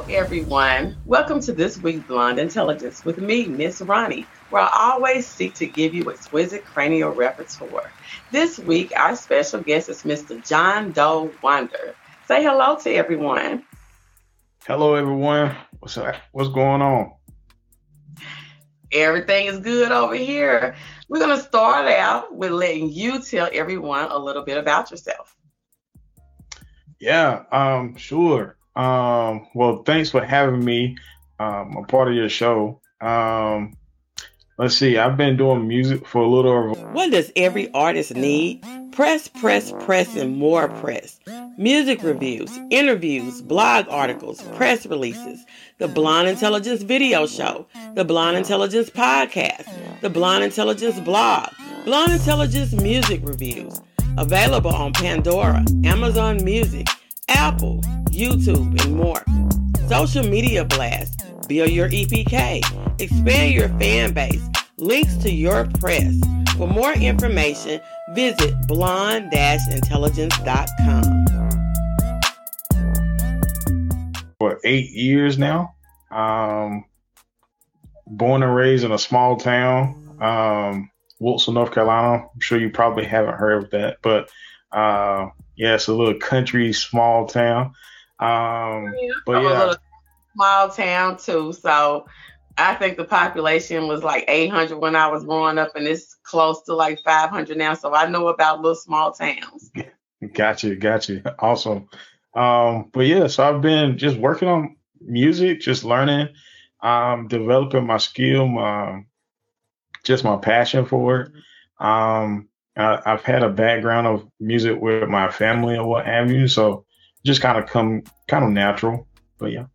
Hello, everyone. Welcome to this week's Blonde Intelligence with me, Miss Ronnie, where I always seek to give you exquisite cranial repertoire. This week, our special guest is Mr. John Doe Wonder. Say hello to everyone. Hello, everyone. What's up? What's going on? Everything is good over here. We're going to start out with letting you tell everyone a little bit about yourself. Yeah, um, sure. Um, well, thanks for having me. Um, a part of your show. Um, let's see. I've been doing music for a little over. What does every artist need? Press, press, press, and more press. Music reviews, interviews, blog articles, press releases, the Blonde Intelligence video show, the Blonde Intelligence podcast, the Blonde Intelligence blog, Blonde Intelligence music reviews. Available on Pandora, Amazon Music, Apple, YouTube, and more. Social media blast, build your EPK, expand your fan base, links to your press. For more information, visit blonde-intelligence.com. For eight years now, um, born and raised in a small town, um, Wilson, North Carolina. I'm sure you probably haven't heard of that, but uh, yeah, it's a little country, small town. Um, yeah, but yeah, small town too. So I think the population was like 800 when I was growing up, and it's close to like 500 now. So I know about little small towns. Gotcha, gotcha. Awesome. Um, but yeah, so I've been just working on music, just learning, um, developing my skill, my just my passion for it. Um, I, have had a background of music with my family or what have you, so just kind of come kind of natural. But yeah.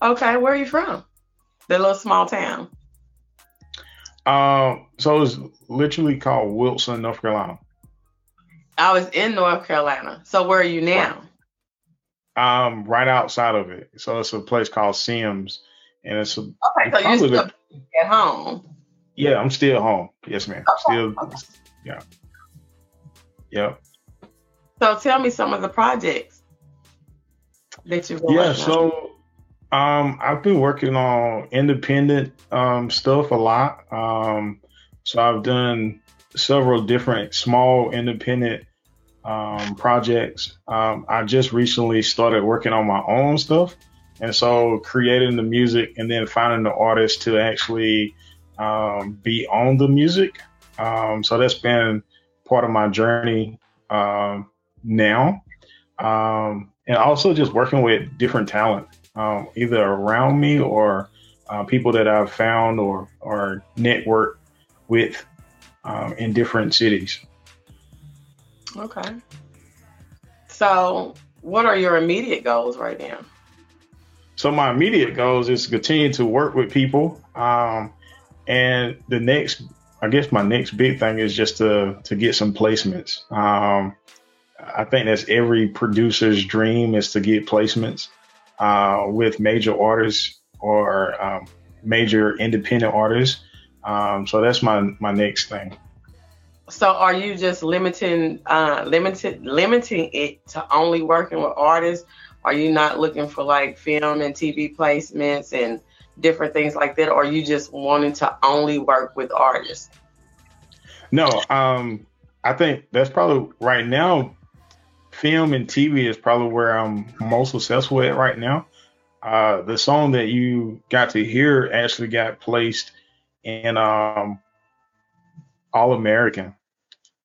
Okay, where are you from? The little small town. Um, so it's literally called Wilson, North Carolina. I was in North Carolina. So where are you now? Right. Um, right outside of it. So it's a place called Sims, and it's a, okay. So you still the, at home. Yeah, I'm still home. Yes, ma'am. Still, yeah. Yep. So tell me some of the projects that you've Yeah, so um, I've been working on independent um, stuff a lot. Um, so I've done several different small independent um, projects. Um, I just recently started working on my own stuff. And so creating the music and then finding the artist to actually um, be on the music. Um, so that's been part of my journey um, now. Um, and also just working with different talent, um, either around me or uh, people that I've found or, or network with um, in different cities. Okay. So, what are your immediate goals right now? So, my immediate goals is to continue to work with people um, and the next, I guess my next big thing is just to to get some placements. Um, I think that's every producer's dream is to get placements uh, with major artists or um, major independent artists. Um, so that's my my next thing. So are you just limiting uh, limited limiting it to only working with artists? Are you not looking for like film and TV placements and different things like that, or you just wanting to only work with artists? No, um, I think that's probably right now. Film and TV is probably where I'm most successful at right now. Uh, the song that you got to hear actually got placed in um, All American.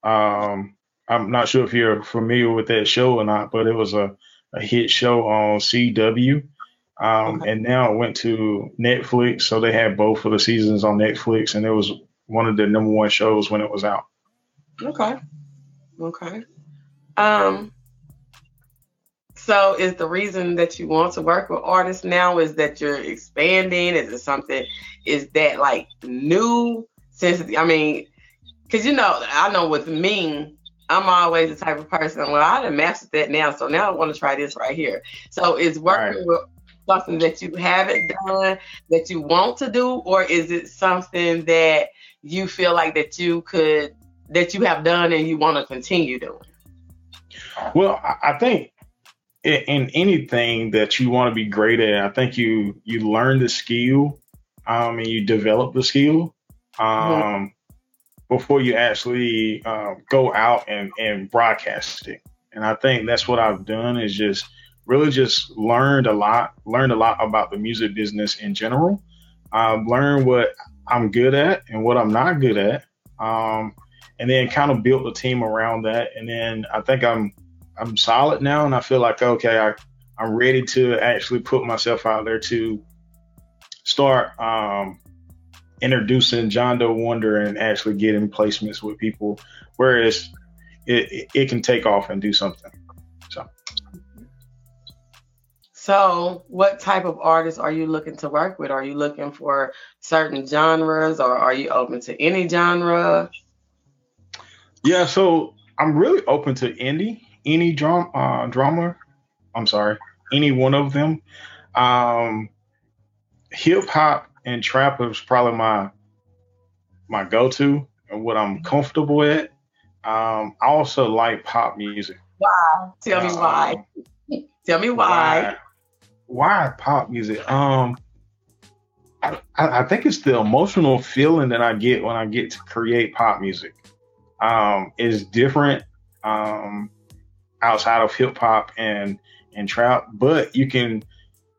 Um, I'm not sure if you're familiar with that show or not, but it was a, a hit show on CW. Um, okay. And now it went to Netflix, so they had both of the seasons on Netflix, and it was one of the number one shows when it was out. Okay. Okay. Um. So, is the reason that you want to work with artists now is that you're expanding? Is it something? Is that like new? Since I mean, because you know, I know with me, I'm always the type of person. Well, I done mastered that now, so now I want to try this right here. So, is working right. with something that you haven't done that you want to do, or is it something that you feel like that you could that you have done and you want to continue doing? Well, I think in anything that you want to be great at, I think you you learn the skill, um, and you develop the skill, um, mm-hmm. before you actually uh, go out and and broadcast it. And I think that's what I've done is just really just learned a lot, learned a lot about the music business in general. I've learned what I'm good at and what I'm not good at. Um, and then kind of built a team around that. And then I think I'm I'm solid now, and I feel like okay, I I'm ready to actually put myself out there to start um, introducing John Doe Wonder and actually getting placements with people. Whereas it, it can take off and do something. So, what type of artists are you looking to work with? Are you looking for certain genres, or are you open to any genre? Yeah, so I'm really open to indie, any drama, uh, drama. I'm sorry, any one of them. Um, hip hop and trap is probably my my go to and what I'm comfortable at. Um, I also like pop music. Wow, tell me um, why. tell me why. Why. Pop music? Um, I, I think it's the emotional feeling that I get when I get to create pop music um, is different um, outside of hip hop and and trap, but you can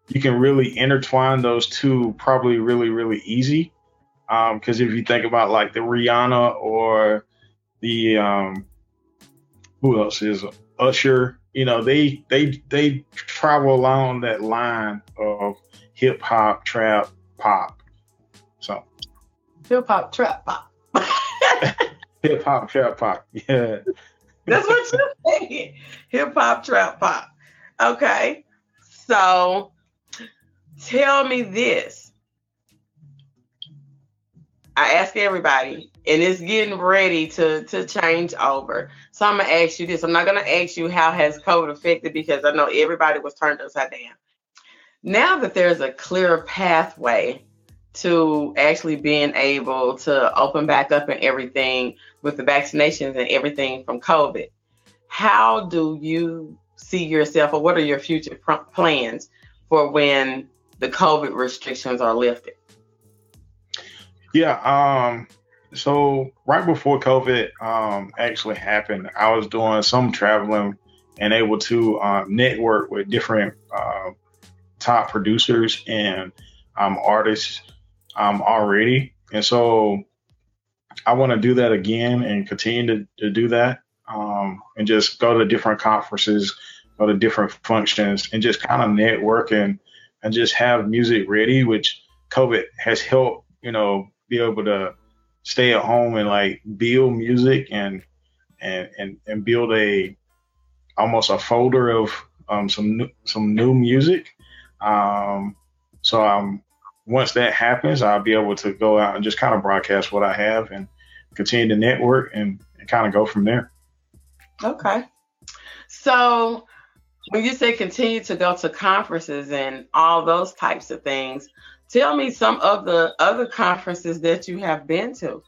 you can really intertwine those two probably really really easy. Um because um, if you think about like the Rihanna or the um, who else is Usher, you know they they they travel along that line of hip hop, trap, pop. So hip hop, trap, pop. Hip hop, trap pop. Yeah. That's what you're saying. Hip hop, trap pop. Okay. So tell me this. I ask everybody, and it's getting ready to to change over. So I'm gonna ask you this. I'm not gonna ask you how has COVID affected because I know everybody was turned upside down. Now that there's a clear pathway to actually being able to open back up and everything with the vaccinations and everything from COVID. How do you see yourself, or what are your future plans for when the COVID restrictions are lifted? Yeah. Um, so right before COVID um, actually happened, I was doing some traveling and able to uh, network with different uh, top producers and um, artists um, already. And so I want to do that again and continue to, to do that um, and just go to different conferences, go to different functions and just kind of network and, and just have music ready, which COVID has helped, you know, be able to stay at home and like build music and, and, and, and build a, almost a folder of um, some new, some new music. Um, so I'm once that happens, I'll be able to go out and just kind of broadcast what I have and continue to network and, and kind of go from there. Okay. So when you say continue to go to conferences and all those types of things, tell me some of the other conferences that you have been to.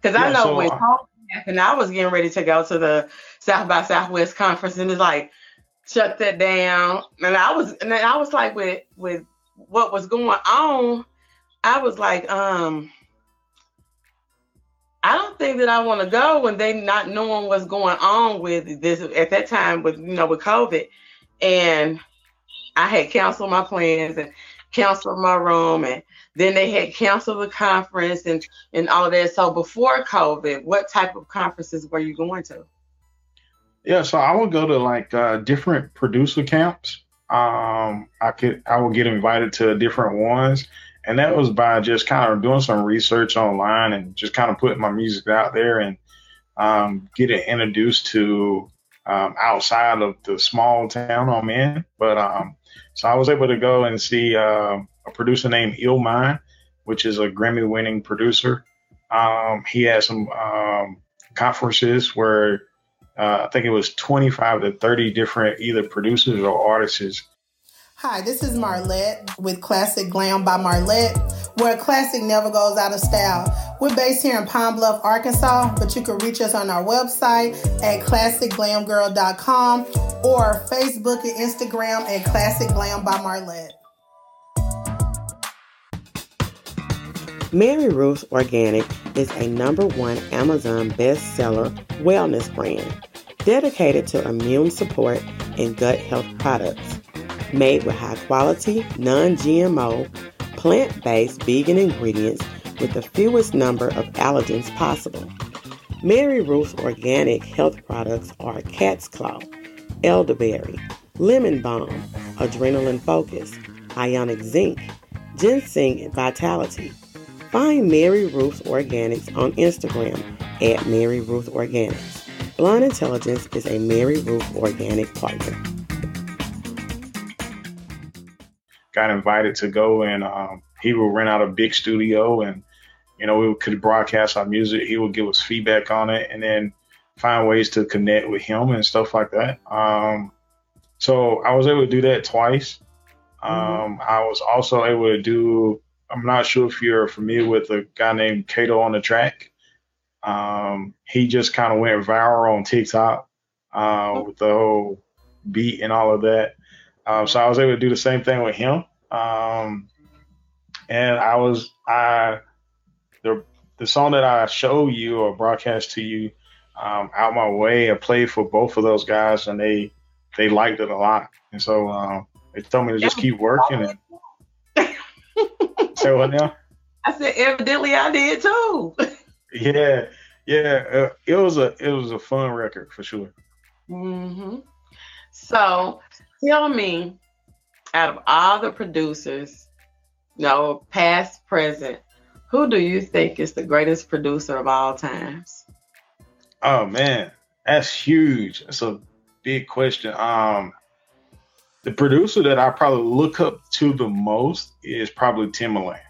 Because I know so, when uh, and I was getting ready to go to the South by Southwest conference and it's like shut that down. And I was and I was like with with what was going on, I was like, um, I don't think that I want to go when they not knowing what's going on with this at that time with you know with COVID, and I had canceled my plans and canceled my room, and then they had canceled the conference and and all that. So before COVID, what type of conferences were you going to? Yeah, so I would go to like uh, different producer camps um, I could I would get invited to different ones, and that was by just kind of doing some research online and just kind of putting my music out there and um, getting introduced to um, outside of the small town I'm in. But um, so I was able to go and see uh, a producer named Illmind, which is a Grammy-winning producer. Um, he had some um, conferences where uh, I think it was 25 to 30 different either producers or artists Hi, this is Marlette with Classic Glam by Marlette, where classic never goes out of style. We're based here in Pine Bluff, Arkansas, but you can reach us on our website at classicglamgirl.com or Facebook and Instagram at Classic Glam by Marlette. Mary Ruth's Organic is a number one Amazon bestseller wellness brand dedicated to immune support and gut health products. Made with high quality, non GMO, plant based vegan ingredients with the fewest number of allergens possible. Mary Ruth's organic health products are cat's claw, elderberry, lemon balm, adrenaline focus, ionic zinc, ginseng vitality. Find Mary Ruth's Organics on Instagram at Mary Ruth Organics. Blonde Intelligence is a Mary Ruth Organic partner. Got invited to go and um, he would rent out a big studio and you know we could broadcast our music. He would give us feedback on it and then find ways to connect with him and stuff like that. Um, so I was able to do that twice. Mm-hmm. Um, mm-hmm. I was also able to do. I'm not sure if you're familiar with a guy named Kato on the track. Um, he just kind of went viral on TikTok uh, with the whole beat and all of that. Um, so I was able to do the same thing with him. Um, and I was I the the song that I show you or broadcast to you um, out my way. I played for both of those guys, and they they liked it a lot. And so um, they told me to just keep working. And say what now? I said, evidently, I did too. yeah, yeah. Uh, it was a it was a fun record for sure. Mm-hmm. So tell me, out of all the producers, you know, past, present, who do you think is the greatest producer of all times? Oh man, that's huge. That's a big question. Um, the producer that I probably look up to the most is probably Timbaland.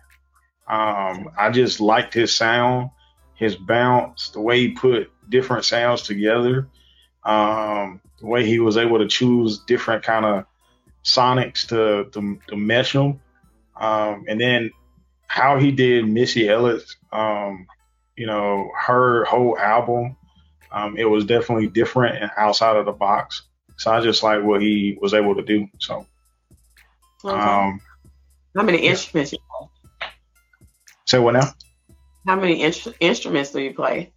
Um, I just liked his sound, his bounce, the way he put different sounds together, um, the way he was able to choose different kind of sonics to, to, to mesh them, um, and then how he did Missy Elliott, um, you know, her whole album, um, it was definitely different and outside of the box. So I just like what he was able to do. So, okay. um, how many instruments you play? Say what now? How many instruments do you play?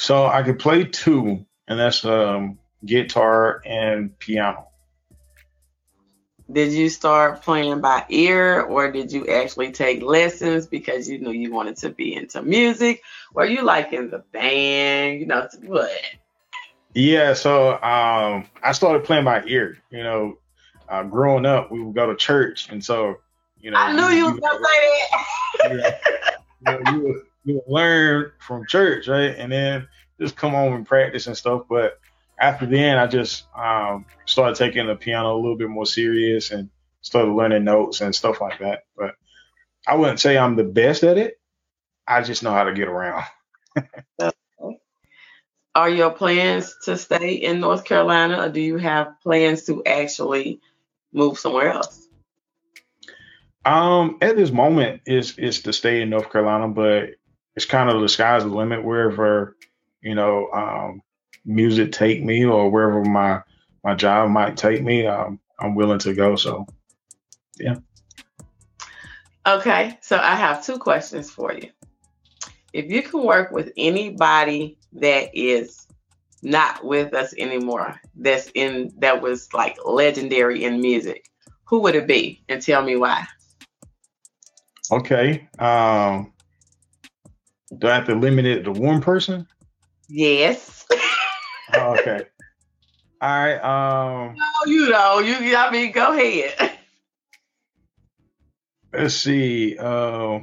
So I could play two, and that's um, guitar and piano did you start playing by ear or did you actually take lessons because you knew you wanted to be into music? Were you like in the band? You know, what? Yeah, so um, I started playing by ear. You know, uh, growing up, we would go to church, and so you know, I knew you, you was gonna say that. you, know, you, would, you learn from church, right, and then just come home and practice and stuff. But after then, I just um, started taking the piano a little bit more serious and started learning notes and stuff like that. But I wouldn't say I'm the best at it. I just know how to get around. Are your plans to stay in North Carolina, or do you have plans to actually move somewhere else? Um, at this moment, is is to stay in North Carolina, but it's kind of the sky's the limit wherever you know um, music take me or wherever my my job might take me, um, I'm willing to go. So, yeah. Okay, so I have two questions for you. If you can work with anybody that is not with us anymore, that's in that was like legendary in music, who would it be? And tell me why. Okay. Um, do I have to limit it to one person? Yes. oh, okay. All right. Um. No, you know, you. I mean, go ahead. Let's see. Uh,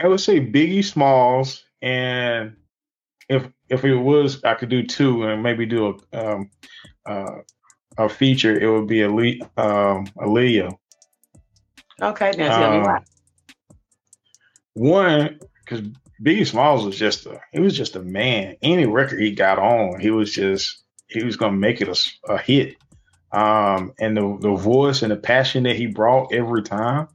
I would say Biggie Smalls, and if if it was, I could do two, and maybe do a um, uh, a feature. It would be a um, Aaliyah. Okay, now tell um, me why. One, because Biggie Smalls was just a he was just a man. Any record he got on, he was just he was gonna make it a, a hit. um, and the the voice and the passion that he brought every time.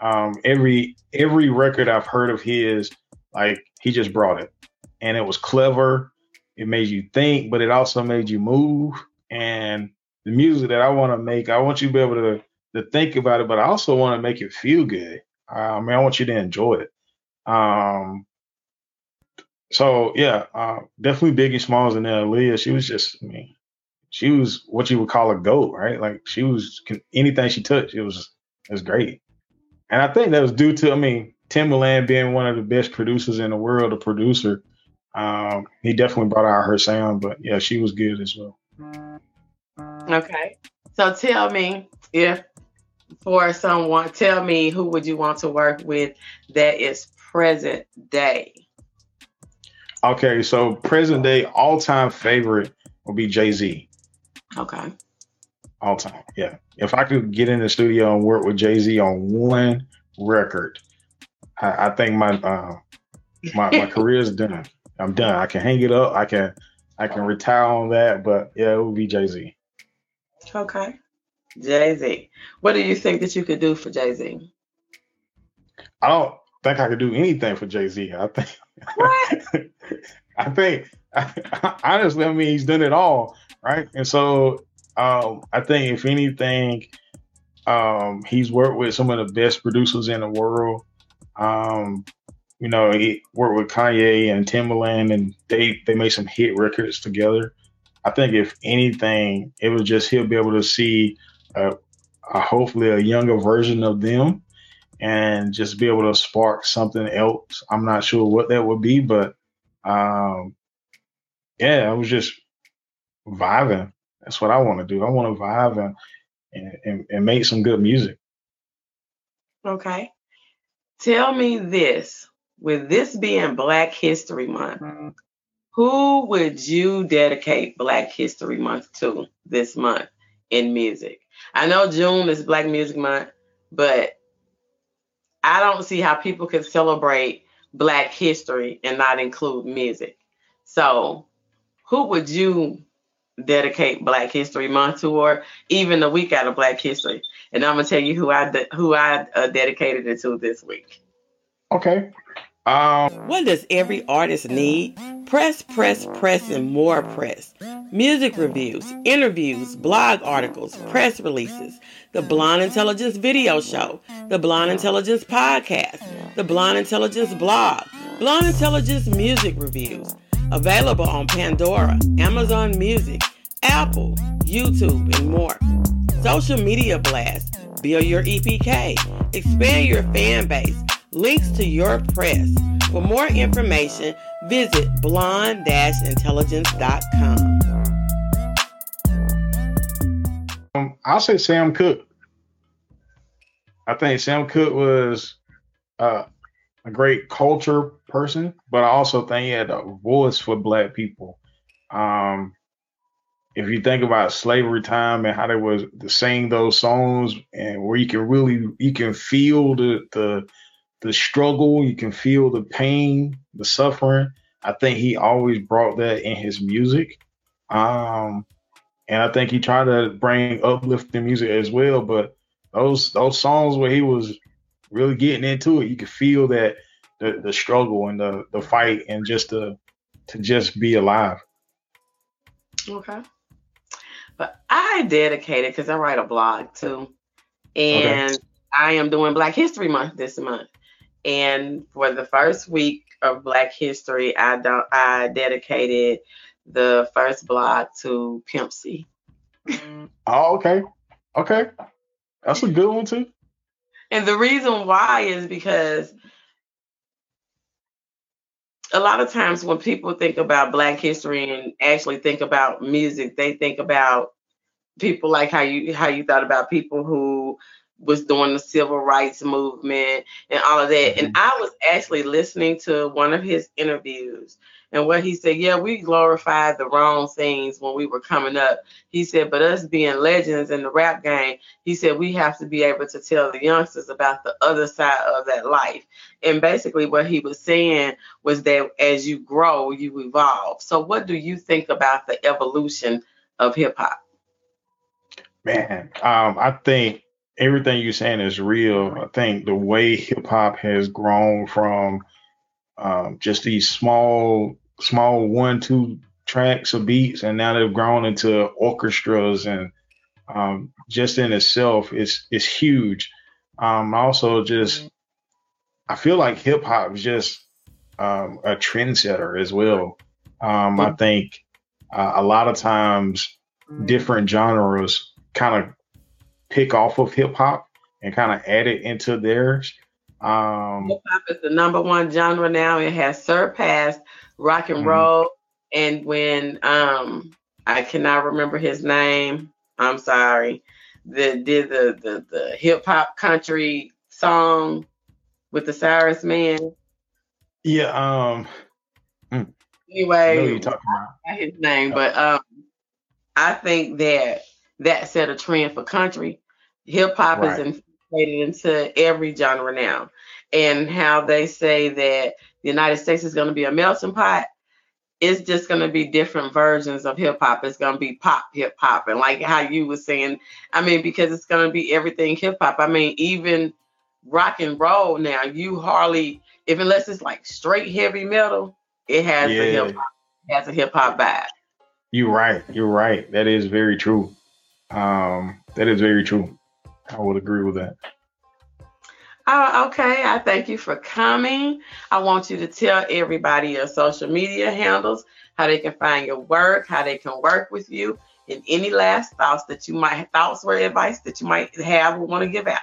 Um, every every record I've heard of his, like he just brought it, and it was clever. It made you think, but it also made you move. And the music that I want to make, I want you to be able to to think about it, but I also want to make it feel good. I mean, I want you to enjoy it. Um, so yeah, uh, definitely Biggie Smalls and then Aaliyah. She was just, I mean, she was what you would call a goat, right? Like she was anything she touched, it was it was great. And I think that was due to, I mean, Timbaland being one of the best producers in the world, a producer. Um, he definitely brought out her sound, but yeah, she was good as well. Okay. So tell me if for someone, tell me who would you want to work with that is present day? Okay, so present day all time favorite will be Jay Z. Okay. All time, yeah. If I could get in the studio and work with Jay Z on one record, I, I think my uh, my my career is done. I'm done. I can hang it up. I can I can retire on that. But yeah, it would be Jay Z. Okay. Jay Z. What do you think that you could do for Jay Z? I don't think I could do anything for Jay Z. I think. What? I think honestly, I mean, he's done it all, right? And so um, I think if anything, um, he's worked with some of the best producers in the world. Um, you know, he worked with Kanye and Timbaland, and they they made some hit records together. I think if anything, it was just he'll be able to see a, a hopefully a younger version of them and just be able to spark something else. I'm not sure what that would be, but um, yeah, I was just vibing. That's what I want to do. I want to vibe and, and and make some good music. Okay. Tell me this. With this being Black History Month, mm-hmm. who would you dedicate Black History Month to this month in music? I know June is Black Music Month, but I don't see how people can celebrate Black history and not include music. So, who would you dedicate Black History Month to, or even the week out of Black History? And I'm gonna tell you who I de- who I uh, dedicated it to this week. Okay. Um, what does every artist need? Press, press, press, and more press. Music reviews, interviews, blog articles, press releases, the Blonde Intelligence video show, the Blonde Intelligence podcast, the Blonde Intelligence blog, Blonde Intelligence music reviews. Available on Pandora, Amazon Music, Apple, YouTube, and more. Social media blast, build your EPK, expand your fan base links to your press. For more information, visit blonde-intelligence.com. Um, I'll say Sam Cooke. I think Sam Cooke was uh, a great culture person, but I also think he had a voice for black people. Um, if you think about slavery time and how they was to sing those songs and where you can really you can feel the the the struggle, you can feel the pain, the suffering. I think he always brought that in his music. Um, and I think he tried to bring uplifting music as well. But those those songs where he was really getting into it, you could feel that the, the struggle and the, the fight and just to to just be alive. Okay. But I dedicated because I write a blog too. And okay. I am doing Black History Month this month. And for the first week of Black History, I don't I dedicated the first blog to Pimp C. Oh, okay. Okay. That's a good one too. And the reason why is because a lot of times when people think about black history and actually think about music, they think about people like how you how you thought about people who was doing the civil rights movement and all of that. And mm-hmm. I was actually listening to one of his interviews and what he said, yeah, we glorified the wrong things when we were coming up. He said, but us being legends in the rap game, he said we have to be able to tell the youngsters about the other side of that life. And basically what he was saying was that as you grow, you evolve. So what do you think about the evolution of hip hop? Man, um, I think everything you're saying is real. I think the way hip hop has grown from um, just these small, small one, two tracks of beats, and now they've grown into orchestras, and um, just in itself, it's it's huge. Um, also, just I feel like hip hop is just um, a trendsetter as well. Um, I think uh, a lot of times different genres kind of pick off of hip hop and kind of add it into theirs. Um, hip hop is the number one genre now. It has surpassed rock and mm-hmm. roll. And when um, I cannot remember his name, I'm sorry. that did the the, the hip hop country song with the Cyrus man. Yeah. Um. Hmm. Anyway, about his name, but um, I think that that set a trend for country. Hip hop right. is inflated into every genre now, and how they say that the United States is going to be a melting pot. It's just going to be different versions of hip hop. It's going to be pop hip hop, and like how you were saying, I mean, because it's going to be everything hip hop. I mean, even rock and roll now, you hardly, if unless it's like straight heavy metal, it has yeah. a hip hop has a hip hop vibe. You're right. You're right. That is very true. Um, that is very true. I would agree with that. Oh, okay. I thank you for coming. I want you to tell everybody your social media handles, how they can find your work, how they can work with you, and any last thoughts that you might thoughts or advice that you might have or want to give out.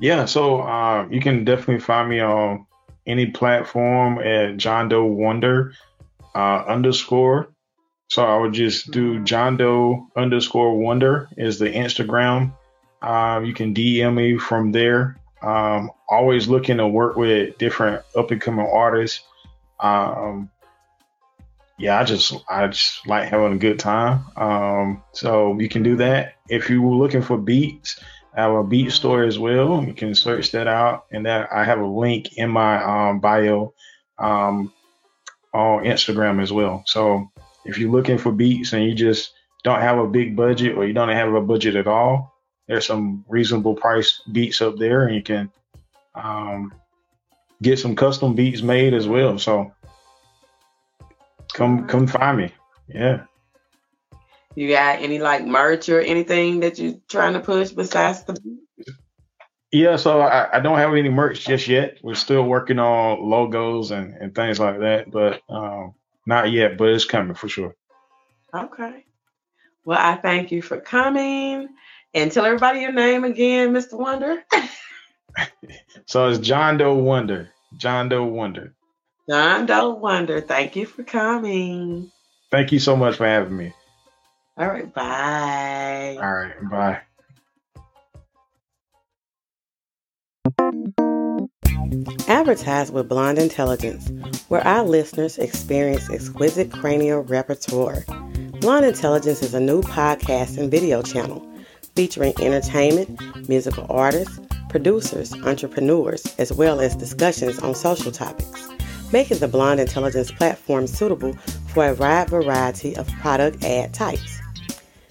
Yeah, so um, you can definitely find me on any platform at John Doe Wonder uh, underscore. So I would just do John Doe underscore Wonder is the Instagram. Um, you can DM me from there. Um, always looking to work with different up and coming artists. Um, yeah, I just I just like having a good time. Um, so you can do that. If you were looking for beats, I have a beat store as well. You can search that out, and that I have a link in my um, bio um, on Instagram as well. So if you're looking for beats and you just don't have a big budget or you don't have a budget at all, there's some reasonable price beats up there, and you can um, get some custom beats made as well. So come come find me. Yeah. You got any like merch or anything that you're trying to push besides the yeah, so I, I, don't have any merch just yet. We're still working on logos and, and things like that, but um, not yet, but it's coming for sure. Okay. Well, I thank you for coming and tell everybody your name again, Mr. Wonder. so it's John Doe Wonder. John Doe Wonder. John Doe Wonder. Thank you for coming. Thank you so much for having me. All right. Bye. All right. Bye. Advertise with Blonde Intelligence, where our listeners experience exquisite cranial repertoire. Blonde Intelligence is a new podcast and video channel featuring entertainment, musical artists, producers, entrepreneurs, as well as discussions on social topics, making the Blonde Intelligence platform suitable for a wide variety of product ad types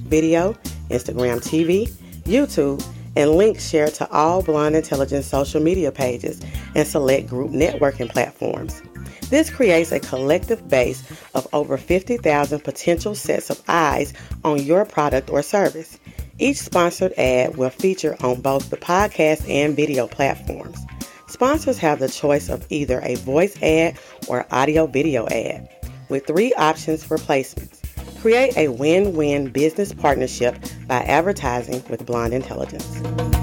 video, Instagram TV, YouTube, and links shared to all Blonde Intelligence social media pages and select group networking platforms. This creates a collective base of over 50,000 potential sets of eyes on your product or service. Each sponsored ad will feature on both the podcast and video platforms. Sponsors have the choice of either a voice ad or audio video ad, with three options for placements. Create a win win business partnership by advertising with Blonde Intelligence.